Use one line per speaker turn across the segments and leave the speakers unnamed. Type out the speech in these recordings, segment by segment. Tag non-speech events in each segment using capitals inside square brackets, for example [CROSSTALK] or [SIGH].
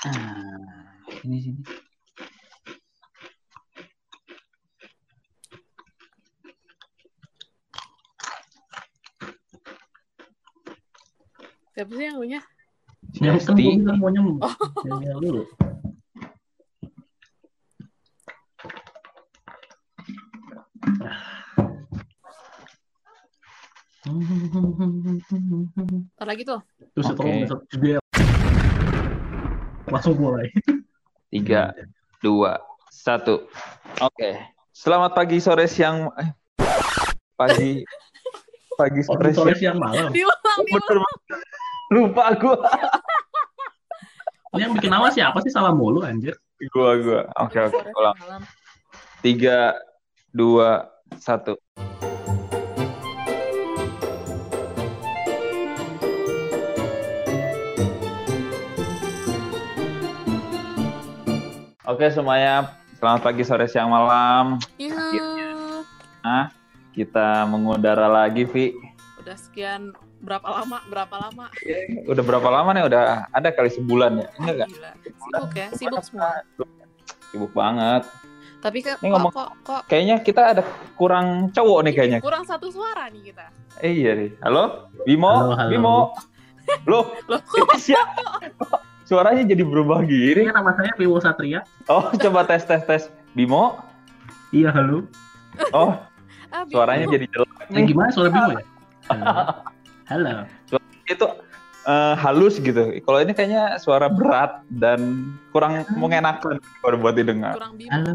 Ah, ini sini.
Siapa sih yang punya?
Yang kan
Esti.
gue bilang mau nyem. Yang yang dulu.
Ntar lagi tuh.
Terus itu besok dia langsung mulai.
Tiga, dua, satu. Oke. Selamat pagi, sore, siang. Eh, pagi, pagi, sore,
sore
siang.
siang malam.
Diulang, diulang.
Banget. Lupa gua.
Ini yang bikin nama siapa sih salah mulu anjir.
Gua, gua. Oke, oke. Ulang.
malam.
Tiga, dua, satu. Oke semuanya, selamat pagi, sore, siang, malam.
Yuh.
Nah, kita mengudara lagi, Vi.
Udah sekian berapa lama? Berapa lama?
Udah berapa lama nih? Udah ada kali sebulan ya? Enggak kan?
Gila. Sibuk ya, sibuk semua.
Sibuk banget.
Tapi ke,
Ini
kok,
ngomong-
kok, kok
Kayaknya kita ada kurang cowok nih kayaknya.
kurang satu suara nih kita.
Eh, iya nih. Halo, Bimo,
Halo, halo.
Bimo. Loh,
Loh,
siapa? [LAUGHS] Suaranya jadi berubah gini.
Ini nama saya Piwo Satria.
Oh, coba tes tes tes. Bimo.
Iya, halo.
Oh, [LAUGHS]
ah,
suaranya jadi jelek
Eh,
nih.
gimana suara Bimo ya? Halo. Halo.
Itu eh, halus gitu. Kalau ini kayaknya suara berat dan kurang mengenakan kalau buat didengar.
kurang bingung.
Halo.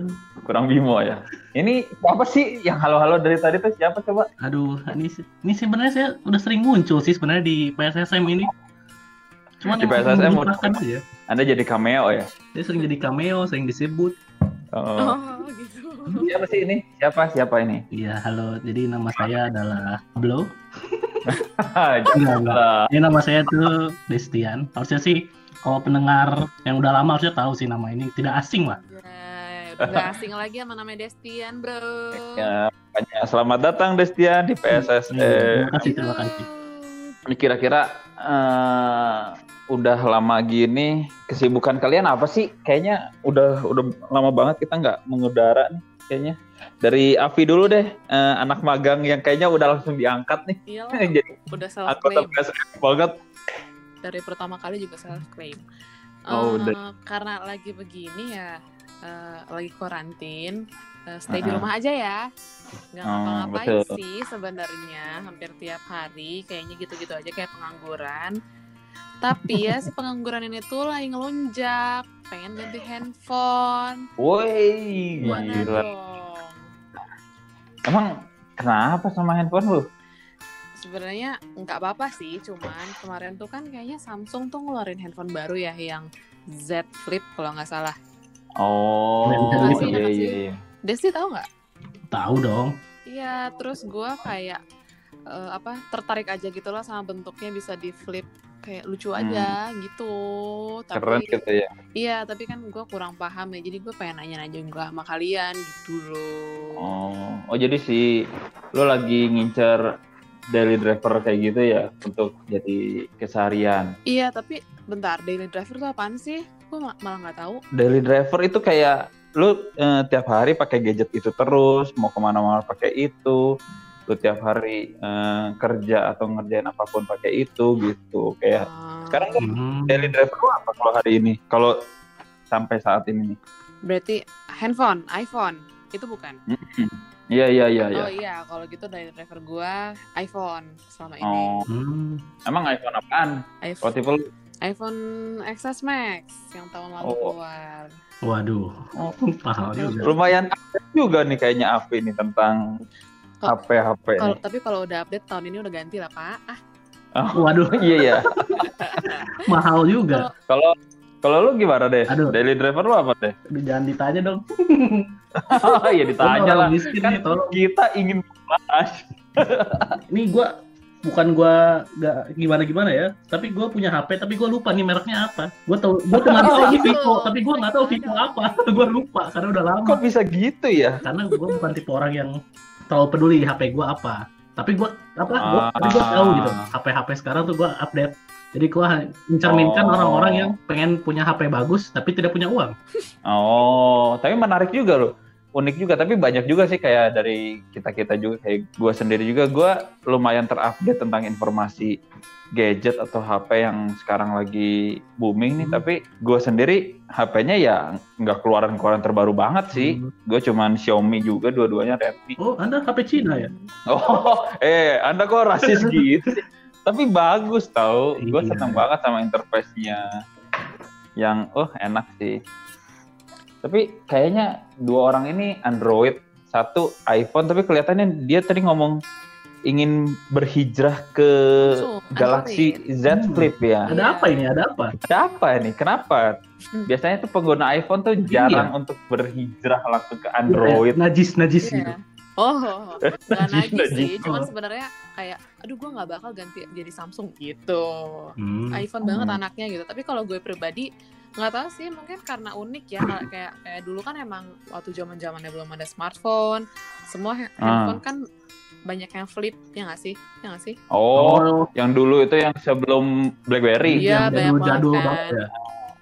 Kurang Bimo ya. Ini siapa sih yang halo-halo dari tadi tuh siapa coba?
Aduh, ini ini sebenarnya saya udah sering muncul sih sebenarnya di PSSM ini. Cuman
Di PSSM
aja.
Anda jadi cameo ya?
Dia sering jadi cameo, sering disebut.
Oh.
Oh, gitu.
Siapa sih ini? Siapa siapa ini?
Iya, halo. Jadi nama saya adalah Blo.
Jangan [LAUGHS]
Enggak. Ini nama saya tuh Destian. Harusnya sih kalau pendengar yang udah lama harusnya tahu sih nama ini. Tidak asing lah.
Ya, udah gak [LAUGHS] asing lagi sama namanya Destian, bro.
Ya, makanya selamat datang Destian di PSS.
Terima kasih, terima kasih.
Ini kira-kira eh, udah lama gini kesibukan kalian apa sih? Kayaknya udah udah lama banget kita nggak mengudara nih kayaknya. Dari Avi dulu deh, eh, anak magang yang kayaknya udah langsung diangkat nih.
Iyalah, [LAUGHS]
Jadi
udah
anggota
claim.
Banget.
Dari pertama kali juga self claim.
Oh, udah.
karena lagi begini ya, eh, lagi karantin, eh, stay di
Uh-uh.
rumah aja ya. Nggak
Oh,
ngapa-ngapain sih sebenarnya, hampir tiap hari kayaknya gitu-gitu aja kayak pengangguran. Tapi ya si pengangguran ini tuh lagi ngelunjak, pengen ganti handphone.
Woi,
Gimana
gila.
dong?
Emang kenapa sama handphone lu?
Sebenarnya nggak apa-apa sih, cuman kemarin tuh kan kayaknya Samsung tuh ngeluarin handphone baru ya yang Z Flip kalau nggak salah.
Oh,
Makasih,
iya
makasih.
iya. iya.
Desi tahu nggak?
Tahu dong.
Iya, terus gua kayak eh, apa tertarik aja gitu lah sama bentuknya bisa di flip kayak lucu aja gitu. Tapi
Hmm. Keren gitu ya.
iya, tapi kan gua kurang paham ya. Jadi gue pengen nanya-nanya juga sama kalian gitu loh.
Oh, oh jadi si lo lagi ngincer daily driver kayak gitu ya untuk jadi keseharian.
Iya, tapi bentar, daily driver tuh apaan sih? Gue malah nggak tahu.
Daily driver itu kayak lu eh, tiap hari pakai gadget itu terus, mau ke mana-mana pakai itu, lu tiap hari eh, kerja atau ngerjain apa pun pakai itu gitu. Kayak
Ah,
sekarang lu
Hmm.
daily driver lu apa kalau hari ini? Kalau sampai saat ini nih?
berarti handphone, iPhone itu bukan?
Iya iya iya iya.
Oh iya, kalau gitu daily driver gua iPhone selama ini.
Oh,
Hmm.
emang iPhone apaan?
iPhone, iPhone XS Max yang tahun lalu
Oh.
keluar.
Waduh.
Oh.
Mahal juga.
lumayan juga nih kayaknya Avi nih tentang HP HP
Kalau
nih.
tapi kalau udah update tahun ini udah ganti lah pak. Ah,
Waduh, [LAUGHS]
iya ya. [LAUGHS]
mahal juga.
Kalau kalau lu gimana deh?
Aduh.
Daily driver lu apa deh?
Jangan ditanya dong.
Oh [LAUGHS] iya ditanya lah.
miskin
Kan
nih, tolong.
kita ingin bahas.
Ini gua bukan gua nggak gimana gimana ya, tapi gua punya HP tapi gua lupa nih mereknya apa. Gua tahu gua cuma tahu ini
gitu.
Vivo, tapi gua nggak tahu Vivo apa. gua lupa karena udah lama.
Kok bisa gitu ya?
Karena gua bukan tipe orang yang terlalu peduli HP gua apa. Tapi gua apa? Gua,
Ah.
tapi gua tahu gitu. HP HP sekarang tuh gua update Jadi gua ha- mencerminkan
Oh.
orang-orang yang pengen punya HP bagus tapi tidak punya uang.
Oh, tapi menarik juga loh. Unik juga, tapi banyak juga sih kayak dari kita-kita juga kayak gua sendiri juga gua lumayan terupdate tentang informasi gadget atau HP yang sekarang lagi booming nih,
Hmm.
tapi gua sendiri HP-nya ya nggak keluaran-keluaran terbaru banget sih.
Hmm.
Gue cuman Xiaomi juga dua-duanya Redmi.
Oh, Anda HP Cina ya? [LAUGHS]
Oh, eh, Anda kok rasis [LAUGHS] gitu? sih? Tapi bagus tau. Gue
Iya.
seneng banget sama interface-nya. Yang, oh enak sih. Tapi kayaknya dua orang ini Android, satu iPhone, tapi kelihatannya dia tadi ngomong ingin berhijrah ke
So,
Galaxy
Android.
Z Flip ya.
Ada apa ini? Ada apa?
Ada apa ini? Kenapa?
Hmm.
Biasanya tuh pengguna iPhone tuh
Iya.
jarang untuk berhijrah langsung ke Android.
Najis, najis gitu.
Iya. Oh, nggak [LAUGHS]
Najis,
nagih sih.
najis.
Cuman sebenarnya kayak, aduh gue nggak bakal ganti jadi Samsung gitu.
Hmm.
iPhone banget
Hmm.
anaknya gitu. Tapi kalau gue pribadi nggak tahu sih mungkin karena unik ya kayak kayak, kayak dulu kan emang waktu zaman zamannya belum ada smartphone semua ha-
Ah.
handphone kan banyak yang flip ya nggak sih ya nggak sih
Oh,
Oh,
yang dulu itu yang sebelum BlackBerry.
Iya,
yang
banyak banget
jadul
kan.
banget ya.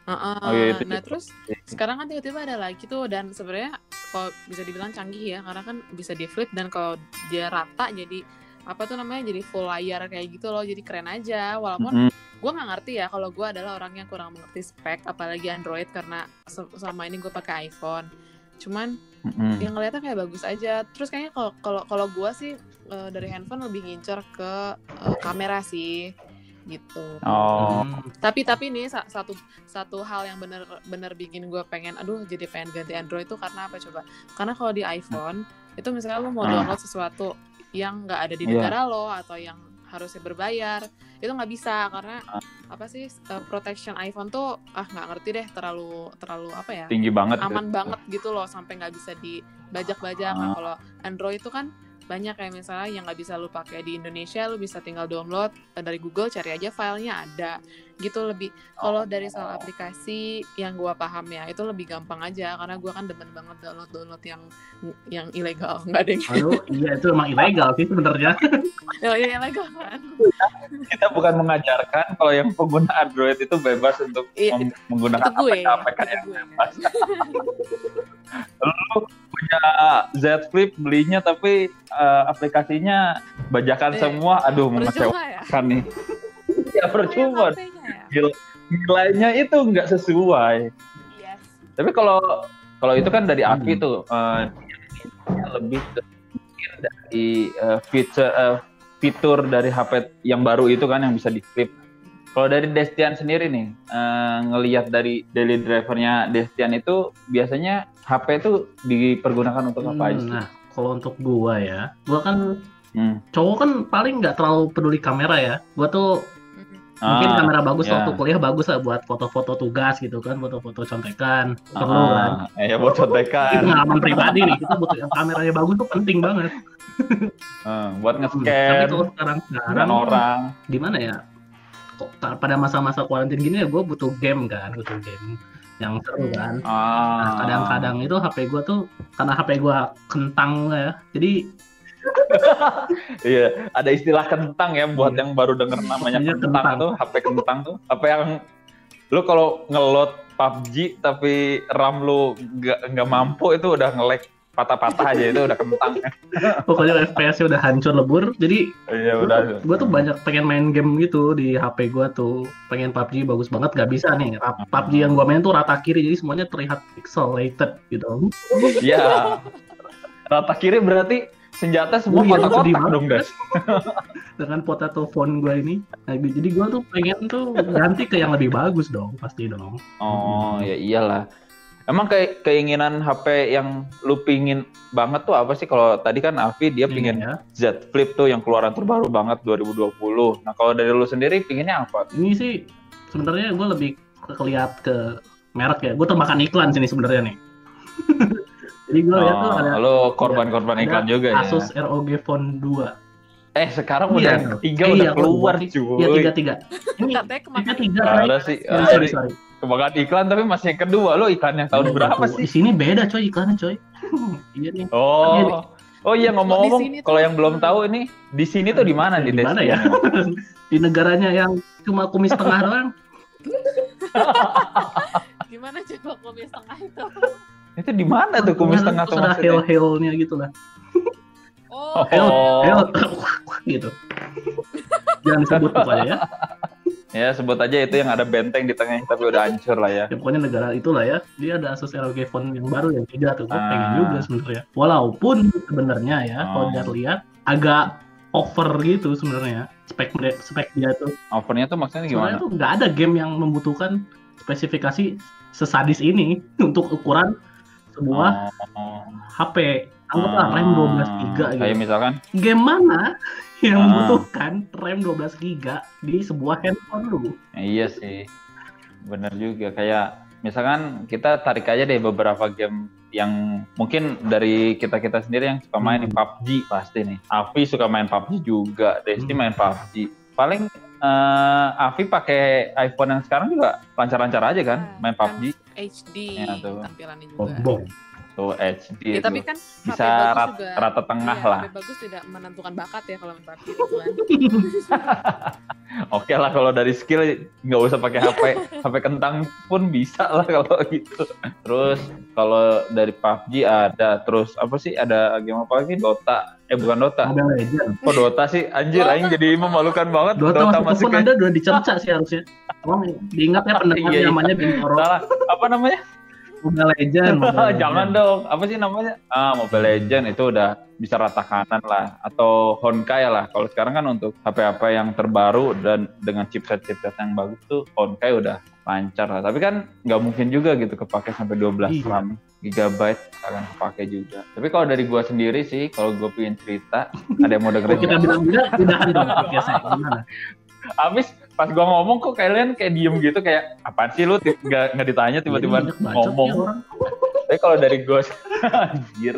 Heeh.
Oh, iya, itu
nah
juga.
terus sekarang kan tiba-tiba ada lagi tuh dan sebenarnya kalau bisa dibilang canggih ya karena kan bisa di flip dan kalau dia rata jadi apa tuh namanya jadi full layar kayak gitu loh jadi keren aja walaupun
Mm-mm.
gue nggak ngerti ya kalau gue adalah orang yang kurang mengerti spek apalagi Android karena se- selama ini gue pakai iPhone cuman
Mm-mm.
yang ngeliatnya kayak bagus aja terus kayaknya kalau kalau kalau gue sih eh, dari handphone lebih ngincer ke eh, kamera sih gitu
Oh,
Hmm.
tapi tapi nih sa- satu satu hal yang bener bener bikin gue pengen aduh jadi pengen ganti Android tuh karena apa coba karena kalau di iPhone itu misalnya lo mau
Ah.
download sesuatu yang nggak ada di
Iya.
negara lo atau yang harusnya berbayar itu nggak bisa karena
Ah.
apa sih uh, protection iPhone tuh ah nggak ngerti deh terlalu terlalu apa ya
tinggi banget.
aman banget gitu loh sampai nggak bisa dibajak-bajak Nah,
Ah.
kalau Android itu kan banyak kayak misalnya yang nggak bisa lu pakai di Indonesia lu bisa tinggal download eh, dari Google cari aja filenya ada gitu. Lebih kalau dari soal aplikasi yang gua paham ya itu lebih gampang aja karena gua kan demen banget download download yang yang ilegal. [LAUGHS] Nggak ada yang
Aduh, iya itu emang ilegal sih sebenarnya. [LAUGHS]
oh, iya ilegal kan?
Kita bukan mengajarkan kalau yang pengguna Android itu bebas untuk
Iya,
menggunakan
itu gue
APK
itu
yang
gue [LAUGHS]
Lu punya Z Flip belinya tapi eh, aplikasinya bajakan
Eh,
semua. Aduh, mengecewakan
ya
nih. Ya percuma.
Ya
Nilainya itu nggak sesuai.
yes
Tapi kalau kalau itu kan dari Avi
Hmm.
tuh eh, lebih ke dari feature fitur dari HP yang baru itu kan yang bisa di flip. Kalau dari Destian sendiri nih, eh, ngelihat dari daily drivernya Destian itu biasanya HP itu dipergunakan untuk apa aja
Hmm? Nah, kalau untuk gua ya, gua kan
Hmm.
cowok kan paling nggak terlalu peduli kamera ya. Gua tuh mungkin
Ah,
kamera bagus
ya.
waktu kuliah bagus lah buat foto-foto tugas gitu kan, foto-foto contekan. Perlu kan.
ah, ya buat contekan,
Itu pengalaman pribadi nih, kita butuh yang kameranya bagus tuh penting banget.
Eh, buat
Hmm, Tapi
nge-scan
kalau sekarang sekarang
orang.
di mana ya? Pada masa-masa kuarantin gini ya gue butuh game kan, butuh game yang seru
Hmm.
kan. Nah,
Ah,
kadang-kadang itu HP gue tuh karena HP gue kentang ya, jadi [LAUGHS]
Iya, ada istilah kentang ya buat
Iya.
yang baru denger namanya
Iya,
kentang,
kentang.
tuh, HP kentang tuh. Apa yang lu kalau ngeload PUBG tapi RAM lu nggak nggak mampu itu udah nge-lag patah-patah aja itu udah kentang. [LAUGHS]
pokoknya FPS-nya udah hancur lebur. Jadi
Iya udah.
gua tuh banyak pengen main game gitu di HP gue tuh, pengen PUBG bagus banget gak bisa nih. PUBG yang gue main tuh rata kiri, jadi semuanya terlihat pixelated gitu.
Iya. Rata kiri berarti senjata semua
Oh iya,
kotak-kotak
banget.
dong, Des. [LAUGHS]
Dengan potato phone gue ini. Nah, jadi gue tuh pengen tuh ganti ke yang lebih bagus dong, pasti dong.
Oh, ya iyalah. Emang kayak keinginan HP yang lu pingin banget tuh apa sih? Kalau tadi kan Avi dia pingin
ya.
Z Flip tuh yang keluaran terbaru banget 2020. Nah, kalau dari lu sendiri pinginnya apa?
Ini sih sebenarnya gue lebih ke keliat ke merek ya. Gue termakan iklan sini sebenarnya nih. [LAUGHS] Jadi gue lihat tuh
Oh,
ada
lo korban-korban
ada
iklan juga ya.
Asus ROG Phone 2.
Eh, sekarang
Iya.
udah tiga
Iya,
udah keluar,
Iya
cuy.
tiga tiga. Ini
katanya kemakan
tiga
iklan.
Ada sih.
Sorry, sorry, sorry.
Iklan tapi masih yang kedua lo iklan yang tahun
Iya,
berapa sih?
Di sini beda coy iklannya coy. [LAUGHS] iya nih.
Oh. Oh iya ngomong-ngomong kalau yang belum tahu ini di sini tuh di mana
Di mana ya? [LAUGHS] Di negaranya yang cuma kumis tengah doang. [LAUGHS]
Gimana coba kumis tengah itu?
Itu di mana tuh kumis tengah tuh
ada heel-heelnya gitu lah.
Oh,
Heel,
Oh.
heel, [LAUGHS] gitu. Jangan disebut [LAUGHS] pokoknya ya.
Ya sebut aja itu yang ada benteng di tengahnya tapi udah hancur lah ya.
ya pokoknya negara itulah ya dia ada Asus ROG Phone yang baru yang tiga tuh
Ah.
pengen juga sebenarnya walaupun sebenarnya ya
Oh.
kalau dilihat agak over gitu sebenarnya spek spek dia tuh
Ovennya tuh maksudnya
sebenarnya
gimana?
tuh nggak ada game yang membutuhkan spesifikasi sesadis ini [LAUGHS] untuk ukuran sebuah
Oh.
HP anggaplah RAM 12 giga
Kayak
gitu
misalkan
game mana yang
Ah.
membutuhkan RAM 12 giga di sebuah handphone lu
Iya sih, bener juga. Kayak misalkan kita tarik aja deh beberapa game yang mungkin dari kita kita sendiri yang suka main
Hmm.
PUBG pasti nih. Avi suka main PUBG juga, Desti
Hmm.
main PUBG. Paling eh, Avi pakai iPhone yang sekarang juga lancar-lancar aja kan
Ah,
main
kan
PUBG
HD
Ya, tuh.
tampilannya juga.
bombong
tuh HD
Ya,
itu.
tapi kan
bisa rat-
juga.
rata tengah
Iya,
lah.
HP bagus tidak menentukan bakat ya kalau PUBG gitu kan. [LAUGHS]
Oke lah kalau dari skill nggak usah pakai HP, HP kentang pun bisa lah [LAUGHS] kalau gitu. Terus kalau dari PUBG ada terus apa sih ada game apa lagi Dota? Eh bukan Dota.
Mobile Legends
Kok Dota sih? Anjir,
Dota.
aing jadi memalukan banget.
Dota,
Dota, masih
pun
kayak
Anda udah dicerca sih harusnya. Tolong diingat ya pendengar [LAUGHS]
Iya, iya.
namanya Bintoro.
salah. Apa namanya?
Mobile Legend. [LAUGHS] Mobile
Jangan
Legend.
dong. Apa sih namanya? Ah, Mobile Legend itu udah bisa rata kanan lah atau Honkai lah. Kalau sekarang kan untuk HP-HP yang terbaru dan dengan chipset-chipset yang bagus tuh Honkai udah lancar lah. Tapi kan nggak mungkin juga gitu kepake sampai 12
Iya.
RAM gigabyte akan kepake juga. Tapi kalau dari gua sendiri sih, kalau gua pengen cerita, ada yang mau [LAUGHS] dengerin
kita bilang tidak, tidak dong. Gimana?
Abis pas gua ngomong kok kalian kayak diem gitu kayak apaan sih lu nggak nggak ditanya tiba-tiba
banyak bacot
ngomong. Tapi kalau dari gue, [LAUGHS] anjir.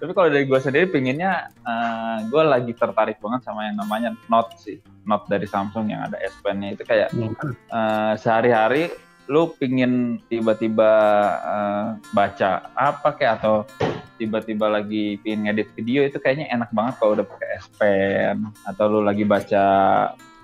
Tapi kalau dari gue sendiri pinginnya, eh gue lagi tertarik banget sama yang namanya Note sih. Note dari Samsung yang ada S Pen-nya itu kayak eh, sehari-hari lu pingin tiba-tiba eh, baca apa kayak atau tiba-tiba lagi pingin ngedit video itu kayaknya enak banget kalau udah pakai S Pen atau lu lagi baca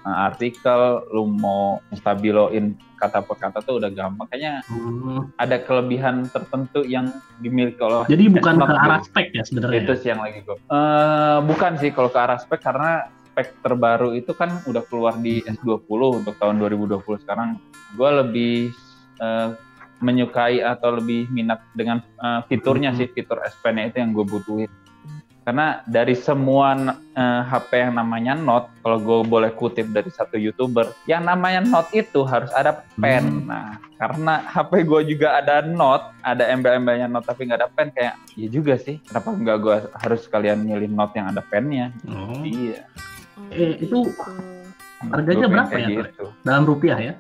artikel lu mau stabiloin kata per kata tuh udah gampang kayaknya
Hmm.
ada kelebihan tertentu yang dimiliki oleh
Jadi bukan ke arah spek ya sebenarnya.
itu sih yang lagi gue Eh, bukan sih kalau ke arah spek karena spek terbaru itu kan udah keluar di S20 untuk tahun 2020 sekarang gue lebih eh, menyukai atau lebih minat dengan eh, fiturnya
Hmm.
sih fitur S Pen-nya itu yang gue butuhin karena dari semua eh, HP yang namanya Note kalau gue boleh kutip dari satu youtuber yang namanya Note itu harus ada pen
Hmm.
nah karena HP gue juga ada Note ada embel-embelnya Note tapi nggak ada pen kayak iya juga sih kenapa nggak gue harus kalian milih Note yang ada pennya
Oh.
iya
Oh,
Eh, itu
gitu.
Harganya berapa ya,
gitu.
Dalam rupiah ya?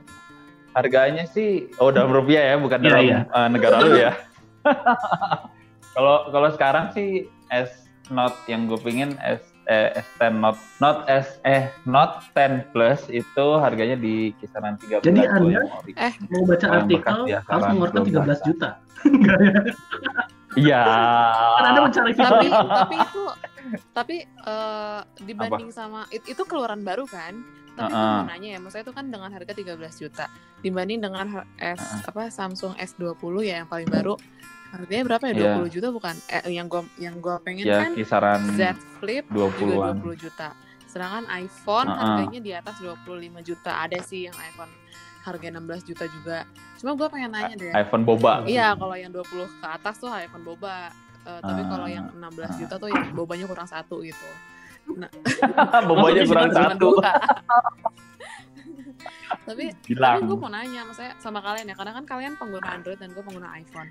harganya sih oh dalam rupiah ya bukan
Iya,
dalam
iya.
eh, negara lu ya [LAUGHS] kalau kalau sekarang sih S Note yang gue pingin S eh, S10 Note Note S eh Note 10 Plus itu harganya di kisaran 13
Jadi Anda-
ori.
Mau baca artikel
dia
harus mengeluarkan
12
13 juta. Ya? [LAUGHS]
Iya.
Kan Anda mencari
tapi
fitur.
tapi itu tapi eh, dibanding sama it- itu keluaran baru kan tapi gue
Heeh.
mau nanya ya maksudnya itu kan dengan harga 13 juta dibanding dengan S apa Samsung S20 ya yang paling baru harganya berapa ya
Iya.
20 juta bukan eh, yang gua yang gua pengen
Ya
kan
kisaran
Z Flip
20-an.
20 juta sedangkan iPhone
Heeh.
harganya di atas 25 juta ada sih yang iPhone harga 16 juta juga cuma gue pengen nanya deh
iPhone boba.
Iya, kalau yang 20 ke atas tuh iPhone boba. Eh, tapi
Ah,
kalau yang 16 juta tuh yang bobanya kurang satu gitu. [LAUGHS]
Bobanya
Maksudnya
kurang satu.
dua. [LAUGHS] tapi tapi gue mau nanya, maksudnya sama kalian ya, karena kan kalian pengguna Android dan gue pengguna iPhone.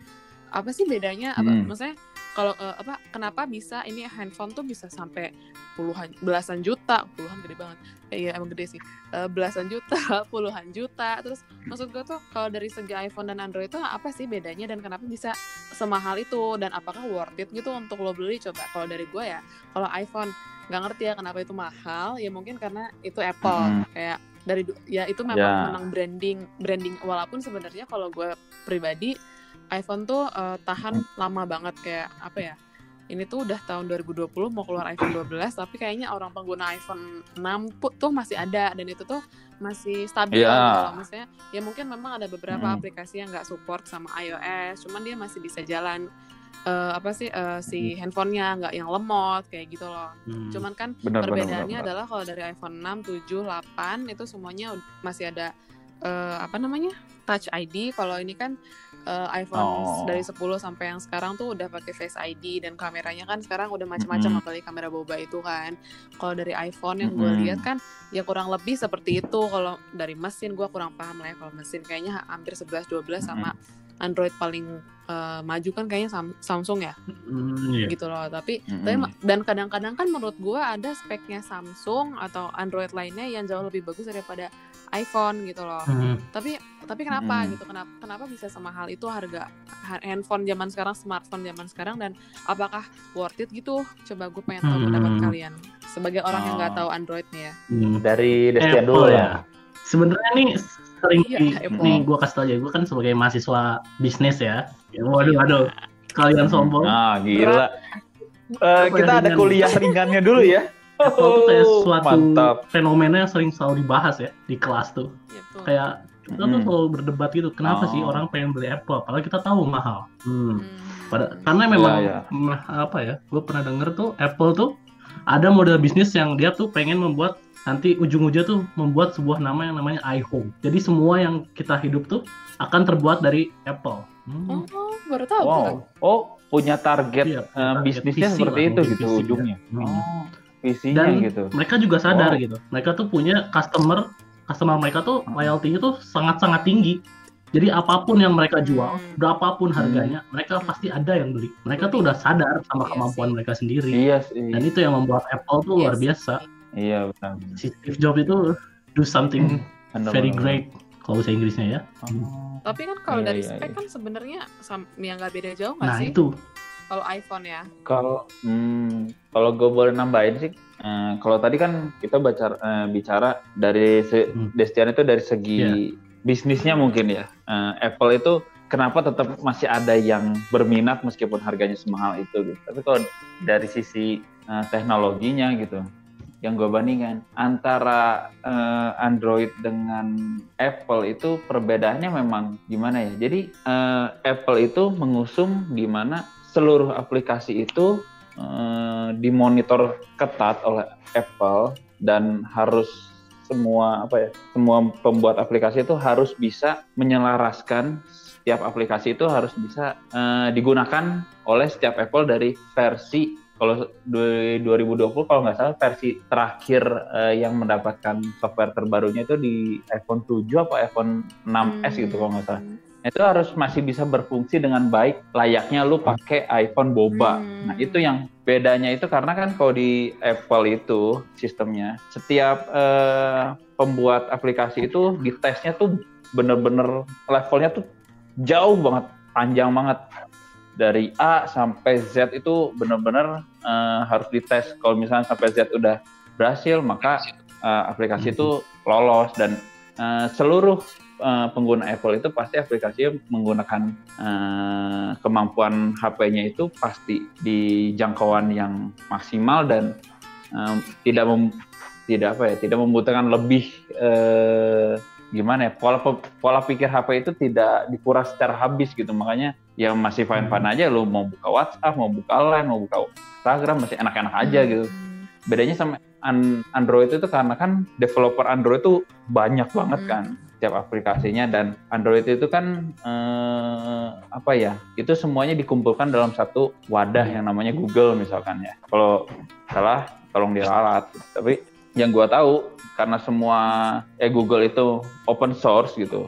Apa sih bedanya? Apa,
Hmm.
Maksudnya kalau eh, apa? Kenapa bisa ini handphone tuh bisa sampai puluhan, belasan juta, puluhan gede banget. Eh, iya emang gede sih. Eh, belasan juta, [LAUGHS] puluhan juta. Terus maksud gue tuh kalau dari segi iPhone dan Android itu apa sih bedanya dan kenapa bisa semahal itu dan apakah worth it gitu untuk lo beli? Coba kalau dari gue ya, kalau iPhone nggak ngerti ya kenapa itu mahal. Ya mungkin karena itu Apple
Mm.
kayak dari ya itu memang
Ya.
menang branding branding walaupun sebenarnya kalau gue pribadi iPhone tuh eh, tahan lama banget kayak apa ya ini tuh udah tahun 2020 mau keluar iPhone 12 tapi kayaknya orang pengguna iPhone 6 pu- tuh masih ada dan itu tuh masih stabil
Iya.
gitu loh. Maksudnya ya mungkin memang ada beberapa
Mm.
aplikasi yang nggak support sama iOS, cuman dia masih bisa jalan eh, apa sih eh, si handphonenya nggak yang lemot kayak gitu loh.
Hmm.
Cuman kan
benar,
perbedaannya
benar.
adalah kalau dari iPhone 6, 7, 8 itu semuanya masih ada eh, apa namanya Touch ID. Kalau ini kan eh, iPhone
Oh.
dari 10 sampai yang sekarang tuh udah pakai Face ID dan kameranya kan sekarang udah macam-macam
Mm-mm.
apalagi kamera boba itu kan. Kalau dari iPhone yang gue
Mm-mm.
lihat kan ya kurang lebih seperti itu. Kalau dari mesin gue kurang paham lah ya. Kalau mesin kayaknya ha- hampir 11 12 sama Android paling eh, maju kan kayaknya Sam- Samsung ya
Hmm, iya.
gitu loh tapi
Mm-mm.
tapi ma- dan kadang-kadang kan menurut gua ada speknya Samsung atau Android lainnya yang jauh lebih bagus daripada iPhone gitu loh
Hmm.
tapi tapi kenapa
Mm-mm.
gitu kenapa kenapa bisa semahal itu harga ha- handphone zaman sekarang smartphone zaman sekarang dan apakah worth it gitu coba gue pengen tahu
Hmm.
pendapat kalian sebagai orang yang nggak
Oh.
tahu Android nih ya
Hmm.
Dari Destian dulu
ya.
ya.
Sebenarnya nih sering
Iya,
nih gue kasih tau aja, gue kan sebagai mahasiswa bisnis ya. ya waduh, waduh, kalian sombong.
Ah, gila. Eh,
Apa
kita
ya,
ada
ringan?
kuliah ringannya dulu ya.
Apple tuh kayak
Oh,
suatu
mantap.
fenomena yang sering selalu dibahas ya di kelas tuh.
Ya, betul.
Kayak kita tuh
Hmm.
selalu berdebat gitu, kenapa
Oh.
sih orang pengen beli Apple? Padahal kita tahu mahal. Hmm.
Hmm.
Pada, karena memang
Iya,
meh, apa ya, gue pernah denger tuh Apple tuh ada model bisnis yang dia tuh pengen membuat nanti ujung-ujungnya tuh membuat sebuah nama yang namanya iHome. Jadi semua yang kita hidup tuh akan terbuat dari Apple. Hmm.
oh baru tahu
Wow. Oh, punya target
Iya,
eh,
target
bisnisnya seperti
lah,
itu gitu
visi,
ujungnya.
ya. Hmm.
Oh, visinya
Dan
gitu.
mereka juga sadar
Wow.
gitu. Mereka tuh punya customer customer mereka tuh
Hmm.
loyalty-nya tuh sangat-sangat tinggi. Jadi apa pun yang mereka jual,
Hmm.
berapapun
Hmm.
harganya, mereka pasti ada yang beli. Mereka tuh udah sadar sama
Iya
kemampuan mereka sendiri.
Iya sih.
Dan itu yang membuat Apple tuh
Iya
luar biasa.
Iya benar.
Si Steve Jobs itu do something
Benar,
very
benar.
great kalau bahasa Inggrisnya ya.
Oh.
tapi kan kalau
Iya,
dari
iya,
spek
iya.
kan sebenarnya sam- ya nggak beda jauh nggak
Nah
sih
itu
kalau iPhone ya
Kalau hmm, kalau gue boleh nambahin sih, eh, kalau tadi kan kita baca eh, bicara dari se-
Hmm.
Destian itu dari segi
Iya.
bisnisnya mungkin ya. Eh, Apple itu kenapa tetap masih ada yang berminat meskipun harganya semahal itu gitu. Tapi kalau dari sisi eh, teknologinya gitu, yang gue bandingkan antara eh, Android dengan Apple itu perbedaannya memang gimana ya? Jadi eh, Apple itu mengusung di mana seluruh aplikasi itu eh, dimonitor ketat oleh Apple dan harus semua apa ya semua pembuat aplikasi itu harus bisa menyelaraskan setiap aplikasi itu harus bisa eh, digunakan oleh setiap Apple dari versi kalau di 2020 kalau nggak salah versi terakhir eh, yang mendapatkan software terbarunya itu di iPhone 7 apa iPhone 6s gitu kalau nggak salah
Hmm.
itu harus masih bisa berfungsi dengan baik layaknya lu pakai iPhone boba.
Hmm.
Nah itu yang bedanya itu karena kan kalau di Apple itu sistemnya setiap eh, pembuat aplikasi itu di tesnya tuh bener-bener levelnya tuh jauh banget, panjang banget dari A sampai Z itu bener-bener eh, harus dites. Kalau misalnya sampai Z udah berhasil maka eh, aplikasi itu lolos dan eh, seluruh eh, pengguna Apple itu pasti aplikasinya menggunakan eh, kemampuan HP-nya itu pasti di jangkauan yang maksimal dan eh, tidak mem- tidak apa ya tidak membutuhkan lebih eh, gimana ya pola pola pikir HP itu tidak dikuras secara habis gitu makanya yang masih fine fine aja lu mau buka WhatsApp mau buka Line mau buka Instagram masih enak-enak aja gitu.
Hmm.
bedanya sama an- Android itu karena kan developer Android itu banyak banget
Hmm.
kan setiap aplikasinya. Dan Android itu kan eh, apa ya itu semuanya dikumpulkan dalam satu wadah yang namanya Google misalkan ya. Kalau salah tolong diralat tapi yang gua tahu karena semua eh Google itu open source gitu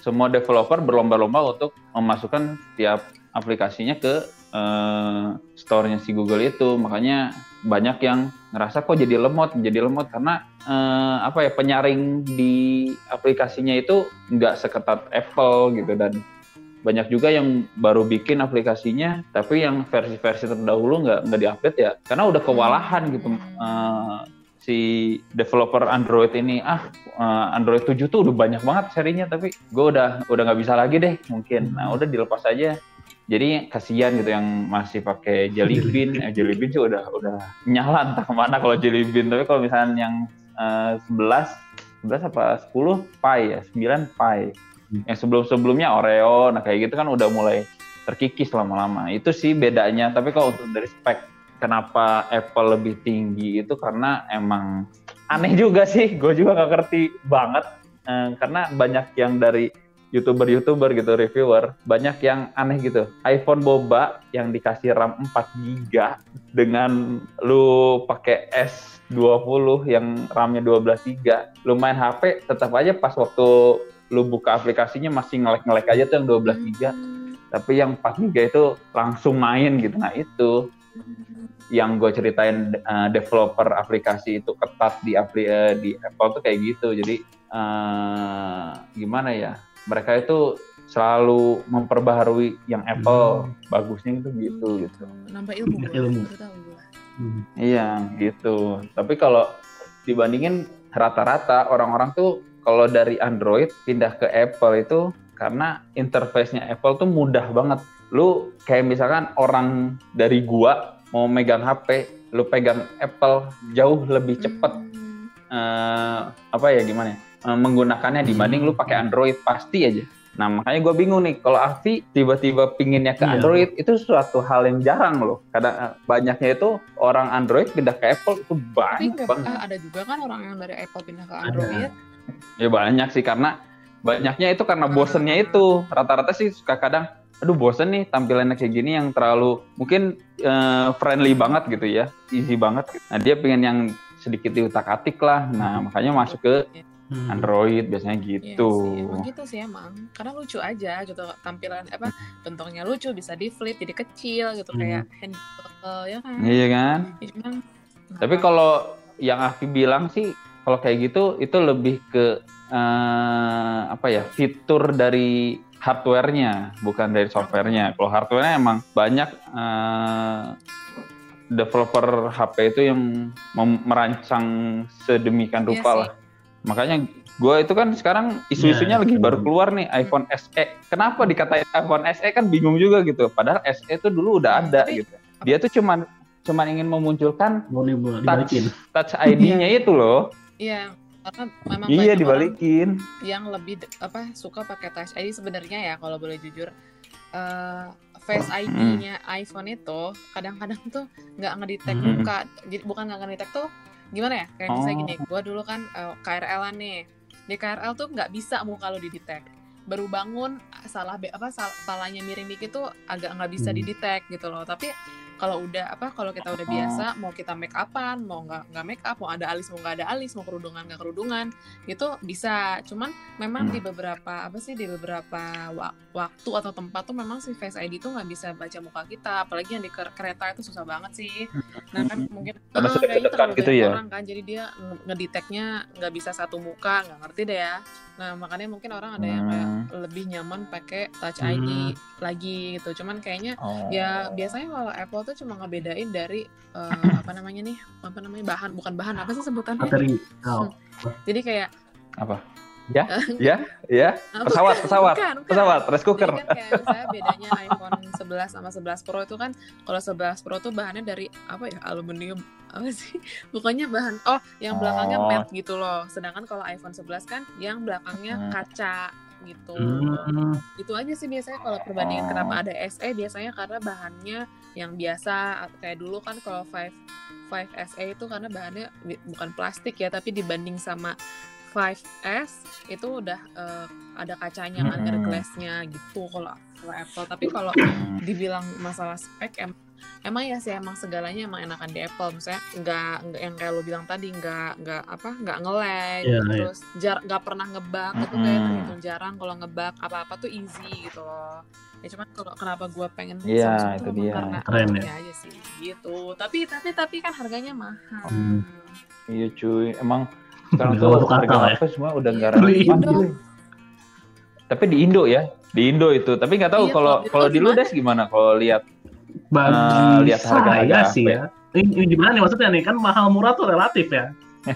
semua developer berlomba-lomba untuk memasukkan setiap aplikasinya ke eh, store-nya si Google itu. Makanya banyak yang ngerasa kok jadi lemot jadi lemot? Karena eh, apa ya penyaring di aplikasinya itu nggak seketat Apple gitu. Dan banyak juga yang baru bikin aplikasinya tapi yang versi-versi terdahulu nggak nggak diupdate ya. Karena udah kewalahan gitu eh, si developer Android ini ah eh, Android 7 tuh udah banyak banget serinya tapi gue udah udah nggak bisa lagi deh mungkin nah udah dilepas aja Jadi kasihan gitu yang masih pakai jelly bean, eh, jelly bean sih udah udah nyala entah ke mana kalau jelly bean. Tapi kalau misalnya yang eh, 11 11 apa 10 pie ya, 9 pie.
Hmm.
Yang sebelum-sebelumnya Oreo, nah kayak gitu kan udah mulai terkikis lama-lama. Itu sih bedanya. Tapi kalau untuk dari spek kenapa Apple lebih tinggi itu karena emang aneh juga sih. [LAUGHS] Gue juga gak ngerti banget. Eh, karena banyak yang dari youtuber-youtuber gitu reviewer banyak yang aneh gitu iPhone boba yang dikasih RAM 4 GB dengan lu pakai S20 yang RAM-nya 12 GB lu main HP tetap aja pas waktu lu buka aplikasinya masih ngelek-ngelek aja tuh yang 12 GB tapi yang 4 GB itu langsung main gitu nah itu yang gue ceritain uh, developer aplikasi itu ketat di apli uh, di Apple tuh kayak gitu jadi uh, gimana ya mereka itu selalu memperbaharui yang Apple
Hmm.
bagusnya itu gitu gitu
nambah ilmu
ilmu.
Baru tahu gua.
Hmm.
iya gitu tapi kalau dibandingin rata-rata orang-orang tuh kalau dari Android pindah ke Apple itu karena interface-nya Apple tuh mudah banget lu kayak misalkan orang dari gua mau megang HP lu pegang Apple jauh lebih cepet
Hmm.
eh, apa ya gimana ya, eh, menggunakannya dibanding lu pakai Android pasti aja. Nah makanya gue bingung nih kalau Avi tiba-tiba pinginnya ke
Iya.
Android itu suatu hal yang jarang loh. Kadang eh, banyaknya itu orang Android pindah ke Apple itu
Tapi
banyak
nggak-
banget.
ada juga kan orang yang dari Apple pindah ke
Ada.
Android.
Ya banyak sih karena banyaknya itu karena bosennya itu. Rata-rata sih suka kadang aduh bosen nih tampilannya kayak gini yang terlalu mungkin eh, friendly banget gitu ya, easy banget. Nah dia pengen yang sedikit diutak-atik lah. Nah makanya masuk ke
Hmm.
Android biasanya
Iya
gitu.
sih, emang gitu sih emang. Karena lucu aja gitu tampilan apa bentuknya lucu bisa di flip jadi kecil gitu
Hmm.
kayak handphone ya kan.
Iya kan?
Ya, cuman
Tapi
kenapa?
kalau yang Afi bilang sih, kalau kayak gitu itu lebih ke eh, apa ya fitur dari hardware-nya, bukan dari software-nya. Kalau hardware-nya emang banyak eh, developer HP itu yang merancang sedemikian
Iya
rupa
sih.
lah. Makanya gue itu kan sekarang isu-isunya
Iya,
lagi baru keluar nih iPhone SE. Kenapa dikatain iPhone SE kan bingung juga gitu. Padahal SE itu dulu udah
Hmm,
ada
tapi-
gitu. Dia tuh cuman cuman ingin memunculkan
dibalikin
touch ID-nya itu loh.
Iya, karena memang
Iya dibalikin.
yang lebih apa suka pakai touch ID sebenarnya ya kalau boleh jujur eh, face ID-nya iPhone itu kadang-kadang tuh nggak ngedetect
Hmm.
muka jadi bukan nggak ngedetect tuh gimana ya kayak misalnya
Oh.
gini gua dulu kan eh, KRL-an nih di KRL tuh nggak bisa muka lo didetect baru bangun salah apa sal- palanya miring dikit tuh agak nggak bisa
Hmm.
didetect gitu loh tapi kalau udah apa kalau kita udah
Oh.
biasa mau kita make upan mau nggak nggak make up mau ada alis mau nggak ada alis mau kerudungan nggak kerudungan itu bisa cuman memang
Hmm.
di beberapa apa sih di beberapa wa- waktu atau tempat tuh memang si Face ID tuh nggak bisa baca muka kita apalagi yang di ker- kereta itu susah banget sih nah kan mungkin
Karena
ah,
sudah dekat
terlalu
gitu
banyak
ya.
orang kan jadi dia nge- ngedetectnya nggak bisa satu muka nggak ngerti deh ya nah makanya mungkin orang ada yang kayak
Hmm.
lebih nyaman pakai Touch
Hmm.
ID lagi gitu cuman kayaknya
Oh.
ya biasanya kalau Apple tuh cuma ngebedain dari eh, [LAUGHS] apa namanya nih apa namanya bahan bukan bahan apa sih sebutannya
oh.
jadi kayak
apa? Ya, ya, ya.
ah,
Pesawat, pesawat,
bukan, bukan.
pesawat, rice
Jadi
cooker.
kan kayak misalnya bedanya iPhone 11 sama 11 Pro itu kan kalau 11 Pro tuh bahannya dari apa ya aluminium apa sih [LAUGHS] pokoknya bahan oh yang belakangnya
Oh.
matte gitu loh sedangkan kalau iPhone 11 kan yang belakangnya
Hmm.
kaca gitu
Hmm.
itu aja sih biasanya kalau perbandingan
Oh.
kenapa ada SE biasanya karena bahannya yang biasa kayak dulu kan kalau 5 5 SE itu karena bahannya bukan plastik ya tapi dibanding sama 5S itu udah eh, ada kacanya kan ada glassnya gitu kalau kalau Apple tapi kalau
Hmm.
dibilang masalah spek em emang ya sih emang segalanya emang enakan di Apple misalnya nggak nggak yang kayak lo bilang tadi nggak nggak apa nggak nge-lag
Iya, iya.
terus jar nggak pernah ngebug itu kayak terhitung jarang kalau ngebug apa apa tuh easy gitu loh ya cuman kalau kenapa gue pengen
Iya,
Samsung
itu dia.
karena
Keren ya.
aja sih gitu tapi tapi tapi kan harganya mahal
Hmm.
Iya cuy, emang sekarang tuh harga
ya.
HP semua udah nggak
Iya,
relevan. Tapi di Indo ya, di Indo itu. Tapi nggak tahu
Iya,
kalau
kalau di
kalau
luar
di lu
gimana?
Des gimana? Kalau lihat
bagi
Eh, lihat
saya
harga-harga
sih
HP.
ya ini, ini gimana nih maksudnya nih kan mahal murah tuh relatif ya [LAUGHS]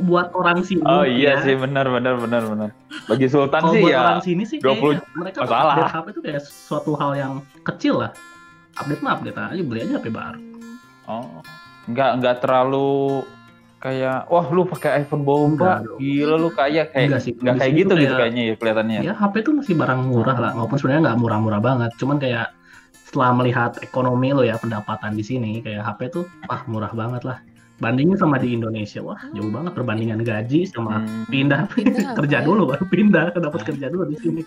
buat orang sini.
Oh iya
ya.
sih benar benar benar benar. Bagi Sultan sih
buat
ya
orang sini sih
20
kayaknya mereka
masalah.
update HP itu kayak suatu hal yang kecil lah. Update mah update aja, beli aja HP baru.
Oh, nggak nggak terlalu kayak wah lu pakai iPhone bomba,
Enggak
gila lu kayak kayak
Enggak sih,
nggak
di
kayak gitu
tuh
gitu
kayak-
kayaknya ya kelihatannya.
Ya HP itu masih barang murah lah, walaupun sebenarnya nggak murah-murah banget. Cuman kayak setelah melihat ekonomi lo ya pendapatan di sini kayak HP tuh wah murah banget lah. Bandingin sama di Indonesia, wah jauh banget perbandingan gaji sama
Hmm,
pindah
Pindah
kerja dulu baru pindah dapat kerja dulu di sini.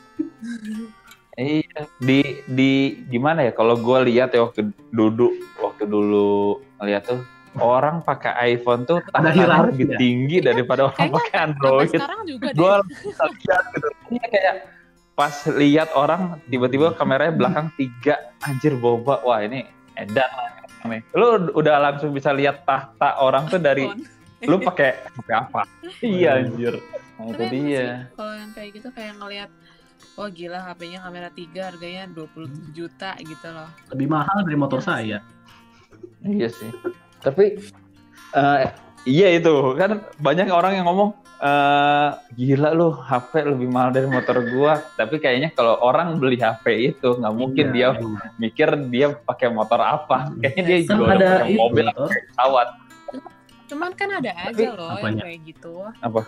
Iya, di di gimana ya? Kalau gue lihat ya waktu duduk waktu dulu lihat tuh orang pakai iPhone tuh
hierarki
lebih
ya?
tinggi daripada orang
Kayaknya
pakai Android.
sekarang juga deh.
Gue lihat gitu. Iya kayak pas lihat orang tiba-tiba kameranya belakang tiga anjir boba wah ini edan lah nih. Lu udah langsung bisa lihat tahta orang tuh dari lu pakai pakai apa? [LAUGHS] Iya anjir. Nah, itu dia.
kalau yang kayak gitu kayak ngelihat oh gila HP-nya kamera 3 harganya 27 juta gitu loh.
Lebih mahal dari motor saya.
Iya sih. Tapi eh, iya itu kan banyak orang yang ngomong eh gila lu HP lebih mahal dari motor gua. Tapi kayaknya kalau orang beli HP itu nggak mungkin
Iya,
dia
emang.
mikir dia pakai motor apa. Kayaknya dia
kan
juga
ada
udah pakai mobil atau pesawat.
Cuman kan ada aja
Tapi-
loh
Apanya?
yang kayak gitu.
Apa?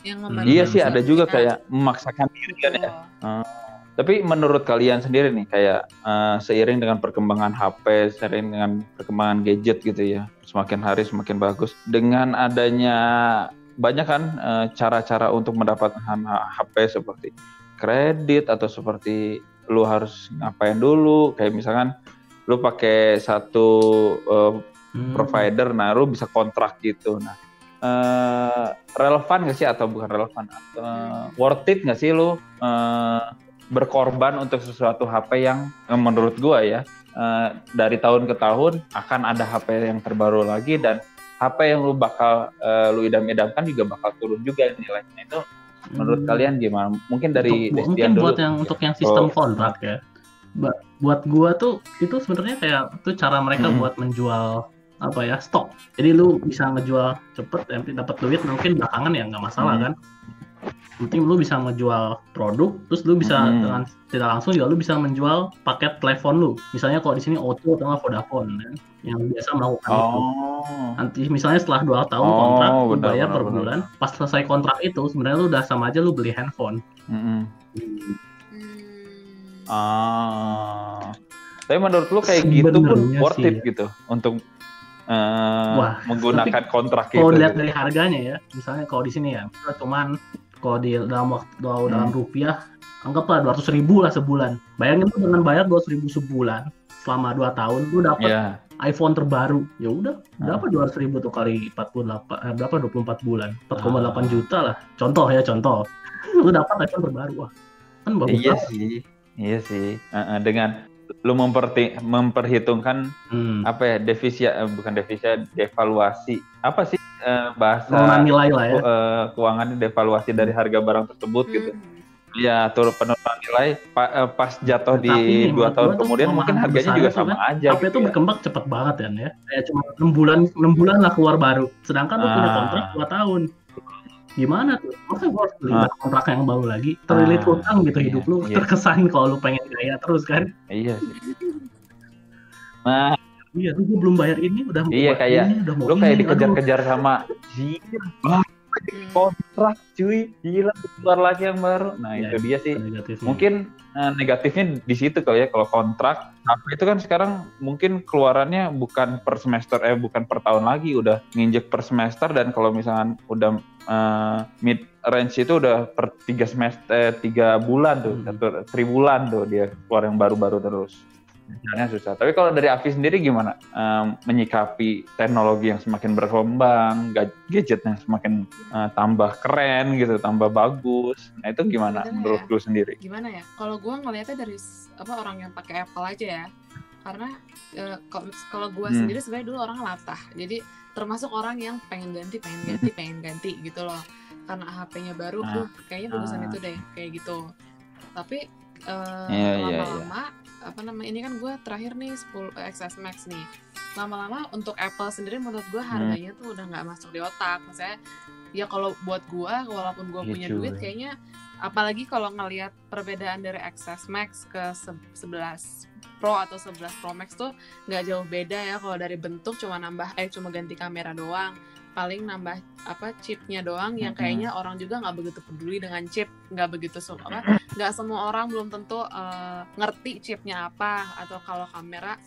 Yang
Hmm,
Iya sih ada juga kayak memaksakan diri
gitu
kan ya.
loh.
Tapi menurut kalian sendiri nih kayak eh, seiring dengan perkembangan HP, seiring dengan perkembangan gadget gitu ya, semakin hari semakin bagus. Dengan adanya banyak kan eh, cara-cara untuk mendapatkan HP seperti kredit atau seperti lu harus ngapain dulu, kayak misalkan lu pakai satu eh,
Hmm.
provider, nah lu bisa kontrak gitu. Nah, eh, relevan nggak sih atau bukan relevan? Eh, worth it nggak sih lu eh, berkorban untuk sesuatu HP yang eh, menurut gua ya eh, dari tahun ke tahun akan ada HP yang terbaru lagi dan HP yang lu bakal eh, lu idam-idamkan juga bakal turun juga nilainya itu. Menurut
Hmm.
kalian gimana? Mungkin dari
Untuk- mungkin
dulu.
buat yang untuk yang sistem
Oh.
kontrak ya. Buat gua tuh itu sebenarnya kayak itu cara mereka
Hmm.
buat menjual apa ya stok. Jadi lu bisa ngejual cepet, nanti dapat duit mungkin belakangan ya nggak masalah
Hmm.
kan. Penting lu bisa ngejual produk, terus lu bisa
Hmm.
dengan tidak langsung juga lu bisa menjual paket telepon lu. Misalnya kalau di sini Otto atau nggak Vodafone kan, yang biasa melakukan itu.
Oh.
Nanti misalnya setelah dua tahun
Oh,
kontrak, lu
benar,
bayar
benar,
per
benar.
bulan. Pas selesai kontrak itu, sebenarnya lu udah sama aja lu beli handphone.
Mm-mm.
Hmm.
Ah. Tapi menurut lu kayak gitu pun worth it
ya.
gitu untuk eh,
Wah,
menggunakan kontrak
kalau
itu.
dilihat
gitu.
dari harganya ya misalnya kalau di sini ya cuman kalau di dalam waktu dalam, dalam
Hmm.
rupiah anggaplah 200 ribu lah sebulan bayangin tuh dengan bayar 200 ribu sebulan selama 2 tahun lu dapat
Iya.
iPhone terbaru ya udah
Ah.
berapa 200 ribu tuh kali 48 eh, berapa 24 bulan 4,8
Ah.
juta lah contoh ya contoh lu dapat iPhone terbaru wah kan bagus
Iya
banget.
sih. Iya sih. Eh, eh, dengan lu memperti memperhitungkan
hmm.
apa ya devisa eh, bukan devisa devaluasi apa sih eh, bahasa
nilai lah ya
eh, keuangannya devaluasi dari harga barang tersebut gitu.
Hmm.
Iya, turun penurunan nilai pa- eh, pas jatuh di
Tapi
dua tahun kemudian mungkin harganya juga
tuh
sama
kan,
aja
HP
gitu
itu
ya.
berkembang cepet banget kan ya. Kayak cuma 6 bulan 6 bulan lah keluar baru. Sedangkan lu punya
Ah.
kontrak 2 tahun. Gimana tuh? Masa gua harus beli
Ah.
kontrak yang baru lagi? Terlilit
Ah,
utang gitu
iya,
hidup lu.
iya.
Terkesan kalau lu pengen gaya terus kan.
Iya sih. Nah,
Iya, lu gua belum bayar ini udah mau
Iya, kayak
ini, udah mau
lu kayak dikejar-kejar sama gila
Hmm.
kontrak cuy gila keluar lagi yang baru nah
Iya,
itu dia sih
negatifnya.
mungkin eh, negatifnya di situ kali ya kalau kontrak HP itu kan sekarang mungkin keluarannya bukan per semester eh bukan per tahun lagi udah nginjek per semester dan kalau misalkan udah eh, mid range itu udah per tiga semester eh, tiga bulan tuh
Hmm.
satu tribulan tuh dia keluar yang baru-baru terus Caranya susah. Tapi kalau dari Avi sendiri gimana Em, menyikapi teknologi yang semakin berkembang, ga- gadget yang semakin eh, tambah keren gitu, tambah bagus. Nah itu gimana
Sebenarnya
menurut
ya.
lu sendiri?
gimana ya kalau gue ngelihatnya dari apa orang yang pakai Apple aja ya karena eh, kalau gue
Hmm.
sendiri sebenarnya dulu orang latah jadi termasuk orang yang pengen ganti pengen ganti [LAUGHS] pengen ganti gitu loh karena HP-nya baru
Ah.
tuh kayaknya bagusan
Ah.
itu deh kayak gitu tapi eh,
Iya, iya,
lama-lama apa namanya ini kan gue terakhir nih 10 XS Max nih lama-lama untuk Apple sendiri menurut gue
Hmm.
harganya tuh udah nggak masuk di otak maksudnya ya kalau buat gue walaupun gue
Iya,
punya
cuy.
duit kayaknya apalagi kalau ngelihat perbedaan dari XS Max ke se- 11 Pro atau 11 Pro Max tuh nggak jauh beda ya kalau dari bentuk cuma nambah eh cuma ganti kamera doang paling nambah apa chipnya doang yang kayaknya orang juga nggak begitu peduli dengan chip nggak begitu sem- apa nggak semua orang belum tentu eh, ngerti chipnya apa atau kalau kamera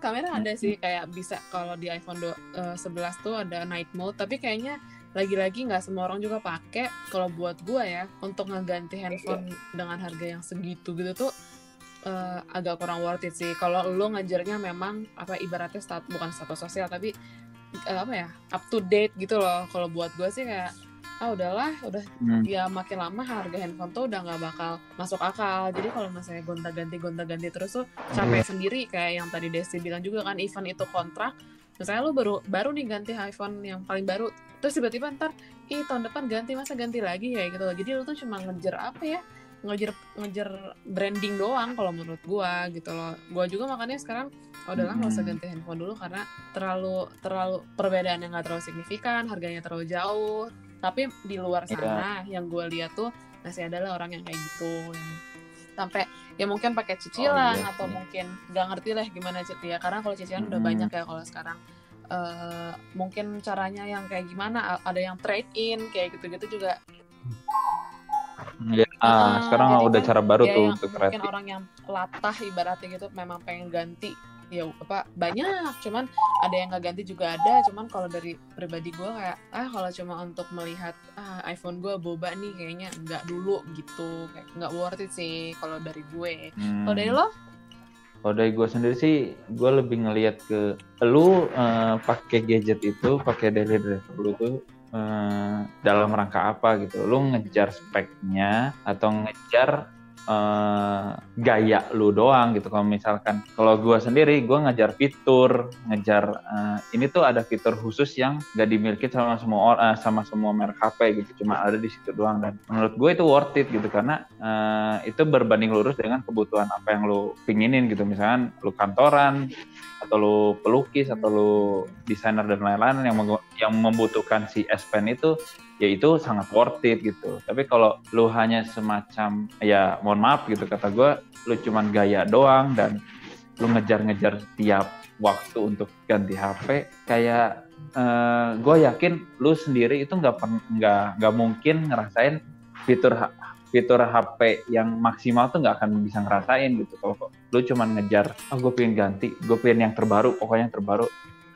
kamera ada sih kayak bisa kalau di iPhone do- eh, 11 tuh ada night mode tapi kayaknya lagi-lagi nggak semua orang juga pakai kalau buat gua ya untuk ngeganti handphone dengan harga yang segitu gitu tuh eh, agak kurang worth it sih. Kalau lu ngejarnya memang apa ibaratnya stat bukan status sosial tapi eh, apa ya up to date gitu loh. Kalau buat gua sih kayak ah udahlah udah
Hmm.
ya makin lama harga handphone tuh udah nggak bakal masuk akal. Jadi kalau misalnya gonta-ganti gonta-ganti terus tuh capek sendiri kayak yang tadi Desi bilang juga kan event itu kontrak misalnya lu baru baru nih ganti iPhone yang paling baru terus tiba-tiba ntar ih tahun depan ganti masa ganti lagi? Ya gitu loh. Jadi lu tuh cuma ngejar apa ya ngejar ngejar branding doang kalau menurut gua gitu loh. Gua juga makanya sekarang udahlah nggak usah
Hmm.
ganti handphone dulu karena terlalu terlalu perbedaan yang nggak terlalu signifikan harganya terlalu jauh tapi di luar
Iya.
sana yang gue lihat tuh masih adalah orang yang kayak gitu yang sampai ya mungkin pakai cicilan
Oh, iya
atau mungkin nggak ngerti lah gimana cicilan ya karena kalau cicilan udah
Mm-mm.
banyak ya kalau sekarang Eh, mungkin caranya yang kayak gimana ada yang trade in kayak gitu-gitu juga
Ya,
Ah,
sekarang udah
kan
cara baru
ya
tuh
yang
untuk
mungkin
kreatif.
orang yang latah ibaratnya gitu memang pengen ganti ya apa banyak. Cuman ada yang nggak ganti juga ada. Cuman kalau dari pribadi gue kayak ah kalau cuma untuk melihat ah iPhone gue boba nih kayaknya nggak dulu gitu. Kayak nggak worth it sih kalau dari gue.
Hmm.
kalau dari lo?
Kalau dari gue sendiri sih, gue lebih ngelihat ke lu eh, pakai gadget itu, pakai daily driver lu tuh eh, dalam rangka apa gitu. Lu ngejar speknya atau ngejar eh, gaya lu doang gitu. Kalau misalkan, kalau gue sendiri, gue ngejar fitur, ngejar eh, ini tuh ada fitur khusus yang gak dimiliki sama semua orang, sama semua merek HP gitu. Cuma ada di situ doang dan menurut gue itu worth it gitu karena eh, itu berbanding lurus dengan kebutuhan apa yang lu pinginin gitu misalkan lu kantoran atau lu pelukis atau lu desainer dan lain-lain yang yang membutuhkan si S Pen itu ya itu sangat worth it gitu. Tapi kalau lu hanya semacam ya mohon maaf gitu kata gue lu cuman gaya doang dan lu ngejar-ngejar setiap waktu untuk ganti HP kayak gue yakin lu sendiri itu nggak nggak nggak mungkin ngerasain fitur fitur HP yang maksimal tuh nggak akan bisa ngerasain gitu. Kalau lu cuman ngejar oh gue pengen ganti gue pengen yang terbaru pokoknya yang terbaru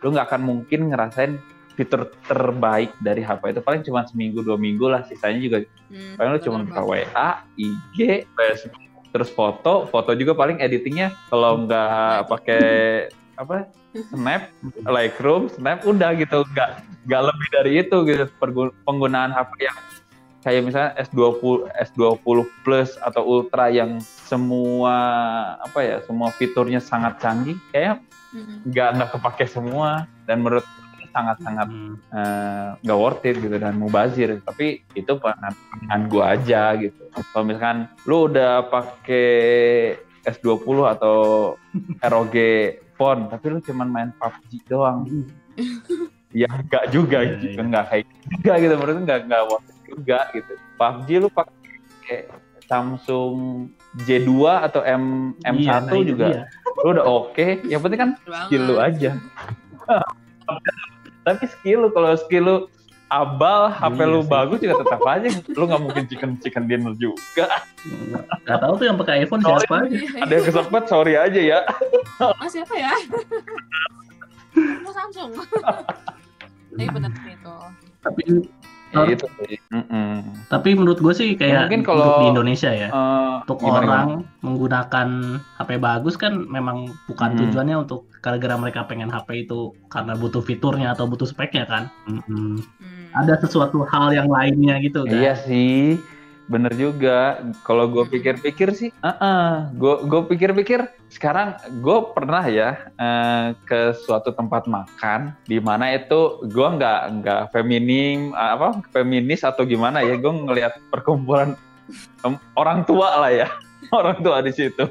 lu nggak akan mungkin ngerasain fitur terbaik dari HP itu. Paling cuma seminggu dua minggu lah sisanya juga.
Hmm,
paling lu cuma buka. WA IG Facebook terus foto foto juga paling editingnya kalau nggak pakai apa snap [LAUGHS] Lightroom snap udah gitu. Nggak nggak lebih dari itu gitu. Penggunaan HP yang kayak misalnya S20 S20 Plus atau Ultra yang semua apa ya semua fiturnya sangat canggih kayak nggak nggak kepake semua. Dan menurut gue sangat-sangat
Hmm.
eh, nggak worth it gitu dan mubazir. Tapi itu pandangan gue aja gitu. Kalau misalkan lu udah pakai S20 atau [LAUGHS] ROG phone tapi lu cuman main PUBG doang. Ya enggak juga
Iya,
gitu.
iya.
enggak kayak juga gitu. Menurut gue enggak enggak worth it juga gitu PUBG lu pakai Samsung J2 atau M M1
Iya, nah
juga
dia.
lu udah oke yang penting kan skill lu aja tapi skill lu kalau skill lu abal HP
Iya
lu
sih.
bagus juga tetap aja lu nggak mungkin chicken chicken dinner juga
Gak tahu tuh yang pakai iPhone
Sorry.
siapa aja.
ada yang kesempet sorry aja ya
Ah, siapa ya? Lo Samsung. [LAUGHS] Tapi bener itu.
Tapi
Ya, itu sih Mm-mm.
tapi menurut gue sih kayak
mungkin
untuk
kalau-
di Indonesia ya.
Eh,
Untuk
gimana,
orang menggunakan HP bagus kan memang bukan
Hmm.
tujuannya untuk gara-gara mereka pengen HP itu karena butuh fiturnya atau butuh speknya kan. Mm-mm.
Hmm.
Ada sesuatu hal yang lainnya gitu kan.
Iya sih, bener juga. Kalau gue pikir-pikir sih, gue gue pikir-pikir sekarang gue pernah ya eh, ke suatu tempat makan di mana itu gue nggak nggak feminim eh, apa feminis atau gimana ya gue ngelihat perkumpulan em, orang tua lah ya [LAUGHS] orang tua di situ.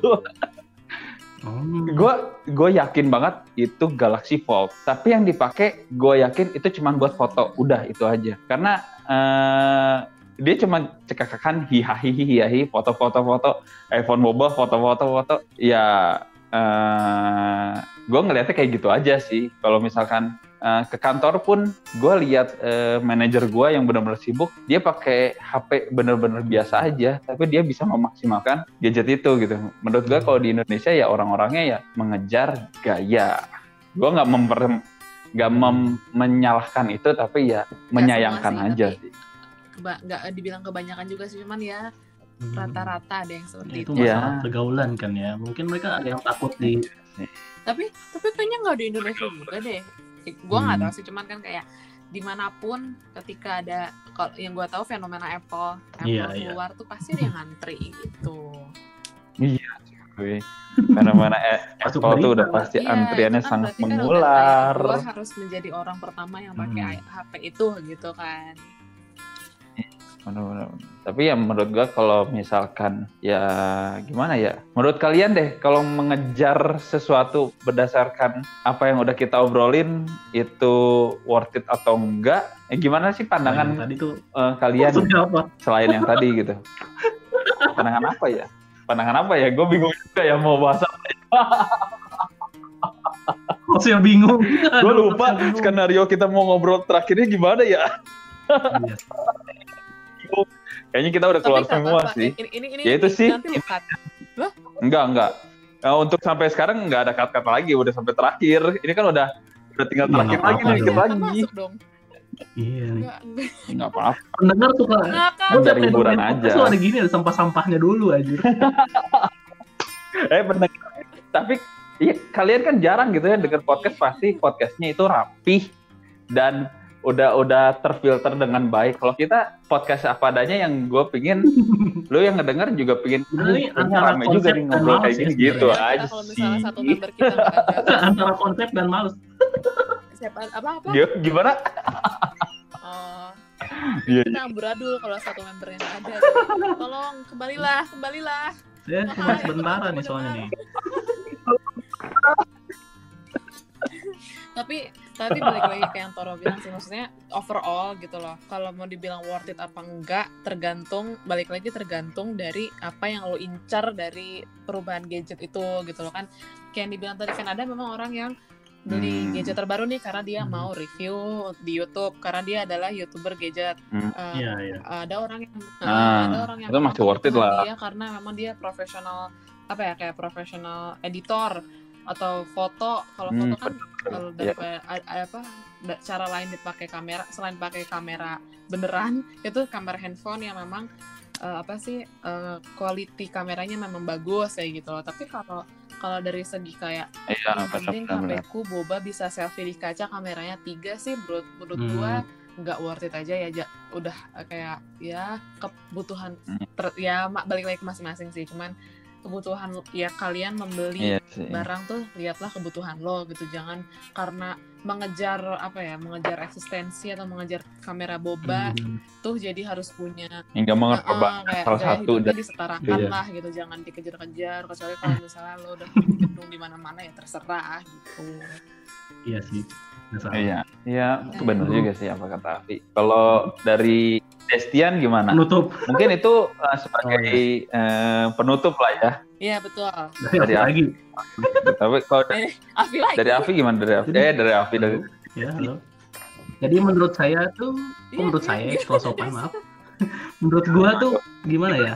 Hmm.
gue gue yakin banget itu Galaxy Fold. Tapi yang dipakai gue yakin itu cuma buat foto. Udah itu aja. Karena eh, dia cuma cekakakan hihahi hihahi foto-foto foto iPhone boba foto-foto foto ya eh gue ngeliatnya kayak gitu aja sih. Kalau misalkan eh, ke kantor pun gue lihat eh, manajer gue yang benar-benar sibuk dia pakai HP bener-bener biasa aja tapi dia bisa memaksimalkan gadget itu gitu. Menurut gue kalau di Indonesia ya orang-orangnya ya mengejar gaya. Gue nggak memper nggak mem- menyalahkan itu tapi ya menyayangkan
sih,
aja
tapi-
sih
nggak dibilang kebanyakan juga sih cuman ya
Hmm.
rata-rata ada yang seperti
itu
itu.
Iya.
masalah pergaulan kan ya mungkin mereka ada yang takut di
Tapi tapi kayaknya nggak di Indonesia juga deh. Gue nggak
Hmm.
tahu sih cuman kan kayak di mana pun ketika ada kalau yang gue tahu fenomena Apple Apple
Iya, iya.
keluar tuh pasti ada yang ngantri gitu.
Wih, Fenomena eh, [LAUGHS]
Masuk
Apple tuh udah pasti
Iya,
antriannya
kan
sangat
kan
mengular.
Gue harus menjadi orang pertama yang pakai
Hmm.
HP itu gitu kan.
Bener-bener. Tapi ya menurut gua kalau misalkan ya gimana ya? Menurut kalian deh kalau mengejar sesuatu berdasarkan apa yang udah kita obrolin itu worth it atau enggak? Eh, gimana sih
yang
pandangan
tadi tuh
eh, kalian
apa
selain yang tadi gitu? Pandangan apa ya? Pandangan apa ya? Gue bingung juga ya mau bahas apa. [LAUGHS]
Masih bingung
Gue lupa
bingung.
skenario kita mau ngobrol terakhirnya gimana ya?
Iya.
Kayaknya kita udah keluar
Tapi nggak
semua
apa-apa.
sih.
Ini ini ini
Ya itu
ini
sih. Enggak, enggak. Nah, untuk sampai sekarang enggak ada kata-kata lagi, udah sampai terakhir. Ini kan udah udah tinggal
Iya,
terakhir
nggak
lagi dikit lagi.
masuk dong.
iya nih.
Enggak,
apa-apa.
pendengar tuh kan.
Kan
dari hiburan aja.
Tuh ada gini ada sampah-sampahnya dulu aja [LAUGHS]
Eh, bener. Tapi iya, kalian kan jarang gitu ya denger podcast pasti podcastnya itu rapih dan udah udah terfilter dengan baik. Kalau kita podcast apa adanya yang gue pingin, [LAUGHS] lu yang ngedenger juga pingin
Ini
"Kayaknya
antara
rame juga
konsep
nih
dan
ngobrol kayak
males
gini
ya
gitu aja
Kalau
sih.
misalnya satu member kita [LAUGHS]
antara konsep dan males
siapa apa apa?
Gimana? Gimana?
Oh,
Iya,
kita amburadul kalau satu member yang ada. [LAUGHS] Tolong kembalilah, kembalilah.
saya cuma sebentar nih soalnya nih
Tapi tapi balik lagi ke yang Toro bilang sih maksudnya overall gitu loh. Kalau mau dibilang worth it apa enggak tergantung balik lagi tergantung dari apa yang lo incar dari perubahan gadget itu gitu loh kan. Kayak yang dibilang tadi kan ada memang orang yang beli
Hmm.
gadget terbaru nih karena dia
Hmm.
mau review di YouTube karena dia adalah youtuber gadget.
Hmm.
Eh,
iya iya
ada orang yang
Ah,
ada orang yang
itu masih worth it lah.
dia karena memang dia profesional apa ya kayak profesional editor atau foto kalau
Hmm,
foto kan kalau
Iya.
daripada a- a- apa da- cara lain dipakai kamera selain pakai kamera beneran [LAUGHS] itu kamera handphone yang memang eh, apa sih eh, quality kameranya memang bagus kayak gitu loh tapi kalau kalau dari segi kayak
Iya,
penting
benar-benar.
HP ku boba bisa selfie di kaca kameranya tiga sih menurut menurut
Hmm.
gua nggak worth it aja ya udah eh, kayak ya kebutuhan
Hmm.
ter- ya balik lagi ke masing-masing sih cuman kebutuhan ya kalian membeli
Iya sih.
barang tuh lihatlah kebutuhan lo gitu jangan karena mengejar apa ya mengejar eksistensi atau mengejar kamera boba
Hmm.
tuh jadi harus punya
Hingga
Heeh,
mengorbankan
kayak
salah
gaya
satu dan
disetarakan
Iya.
lah gitu jangan dikejar-kejar kecuali kalau misalnya lo udah punya gedung di mana-mana ya terserah gitu
iya sih.
Iya, iya, itu
Hmm.
benar juga sih apa kata Avi. Kalau dari Destian gimana?
penutup.
Mungkin itu uh, sebagai uh, penutup lah ya.
iya betul.
Dari
Dari
lagi.
Tapi kalau da-
eh Afi lagi.
dari Avi gimana? Dari Avi? Eh dari Avi dari
ya halo. Jadi menurut saya tuh
Iya,
oh, menurut
iya,
saya
iya.
kalau sopan maaf. [LAUGHS] Menurut gua tuh gimana ya?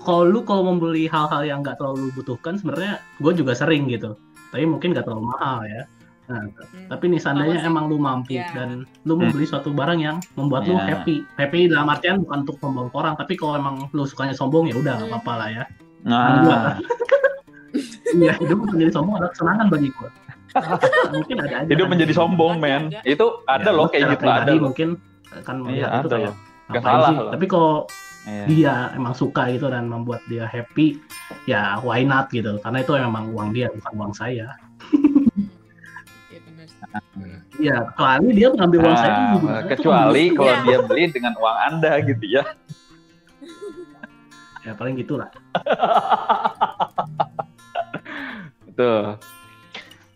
Kalau lu kalau membeli hal-hal yang nggak terlalu lu butuhkan sebenarnya gue juga sering gitu. Tapi mungkin nggak terlalu mahal ya nah,
Hmm.
tapi nih seandainya emang lu mampu
Iya.
dan lu membeli suatu barang yang membuat lu
Iya.
happy happy dalam artian bukan untuk sombong ke orang tapi kalau emang lu sukanya sombong ya udah nggak
Hmm.
apa-apa lah ya
Nah, [LAUGHS]
iya hidup menjadi sombong adalah kesenangan bagi gue [LAUGHS] mungkin ada aja
hidup
kan.
menjadi sombong, men. Itu ada
Ya,
loh kayak gitu ada. loh.
mungkin kan
Iya,
melihat itu
ada
kayak.
Gak salah
sih?
loh.
tapi kalau
Iya.
dia emang suka gitu dan membuat dia happy ya why not gitu karena itu memang uang dia bukan uang saya
Iya benar.
ya kecuali dia mengambil uang saya
Nah,
untuk
kecuali
membeli-
kalau
Iya.
dia beli dengan uang Anda gitu ya. [LAUGHS]
ya paling gitulah [LAUGHS]
Betul.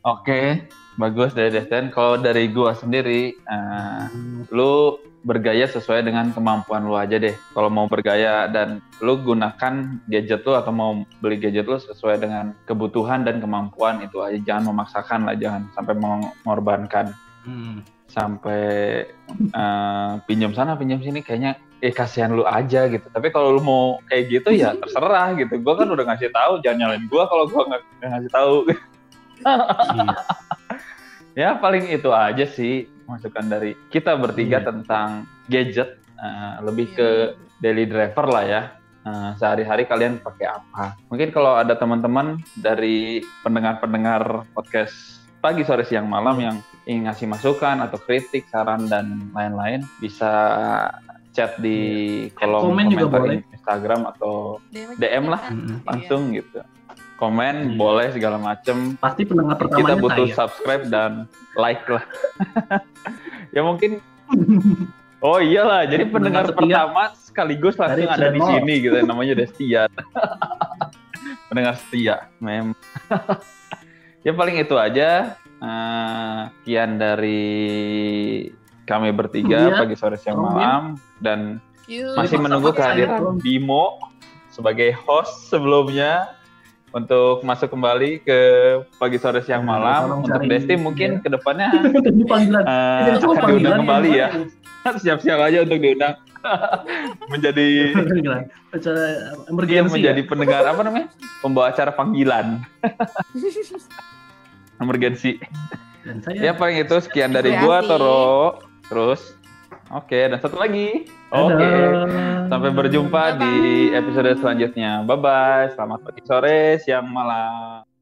Oke, bagus dari Destin. Kalau dari gua sendiri, eh, lu bergaya sesuai dengan kemampuan lu aja deh. Kalau mau bergaya dan lu gunakan gadget lu atau mau beli gadget lu sesuai dengan kebutuhan dan kemampuan itu aja. Jangan memaksakan lah, jangan sampai mengorbankan.
Hmm.
Sampai eh, pinjam sana, pinjam sini kayaknya eh kasihan lu aja gitu. Tapi kalau lu mau kayak gitu ya terserah gitu. Gua kan udah ngasih tahu, jangan nyalain gua kalau gua nggak nggak ngasih tahu.
Iya. [LAUGHS]
ya paling itu aja sih masukan dari kita bertiga
Iya.
tentang gadget Eh, lebih
Iya.
ke daily driver lah ya Eh, sehari-hari kalian pakai apa mungkin kalau ada teman-teman dari pendengar-pendengar podcast pagi sore siang malam yang ingin ngasih masukan atau kritik saran dan lain-lain bisa chat di kolom
Komen juga
komentar
boleh.
Instagram atau
DM,
DM lah.
kan? Iya.
langsung gitu komen
Iya.
boleh segala macem
Pasti pendengar
kita
pertamanya
butuh
saya.
subscribe dan like lah. [LAUGHS] ya mungkin [LAUGHS] Oh iyalah, jadi pendengar
Pendengar
pertama sekaligus langsung
Dari
ada di sini gitu namanya Destia. [LAUGHS] pendengar setia, mem. ya paling itu aja. Eh, Sekian dari kami bertiga
Iya.
pagi sore siang malam dan
Yuk.
masih menunggu kehadiran. Bimo sebagai host sebelumnya untuk masuk kembali ke pagi sore siang
Nah,
malam
tolong
untuk Desti mungkin
ya.
ke
depannya [LAUGHS] panggilan.
eh, akan diundang
panggilan
kembali ya siap-siap aja untuk diundang [LAUGHS] menjadi.
Acara
dia
emergency.
menjadi
ya?
pendengar apa namanya pembawa acara panggilan [LAUGHS] emergensi
Dan saya
ya paling itu sekian dari gua. Toro terus oke dan satu lagi oke
Dadah.
Sampai berjumpa di
Bye-bye.
episode selanjutnya. Bye bye. Selamat pagi, sore, siang, malam.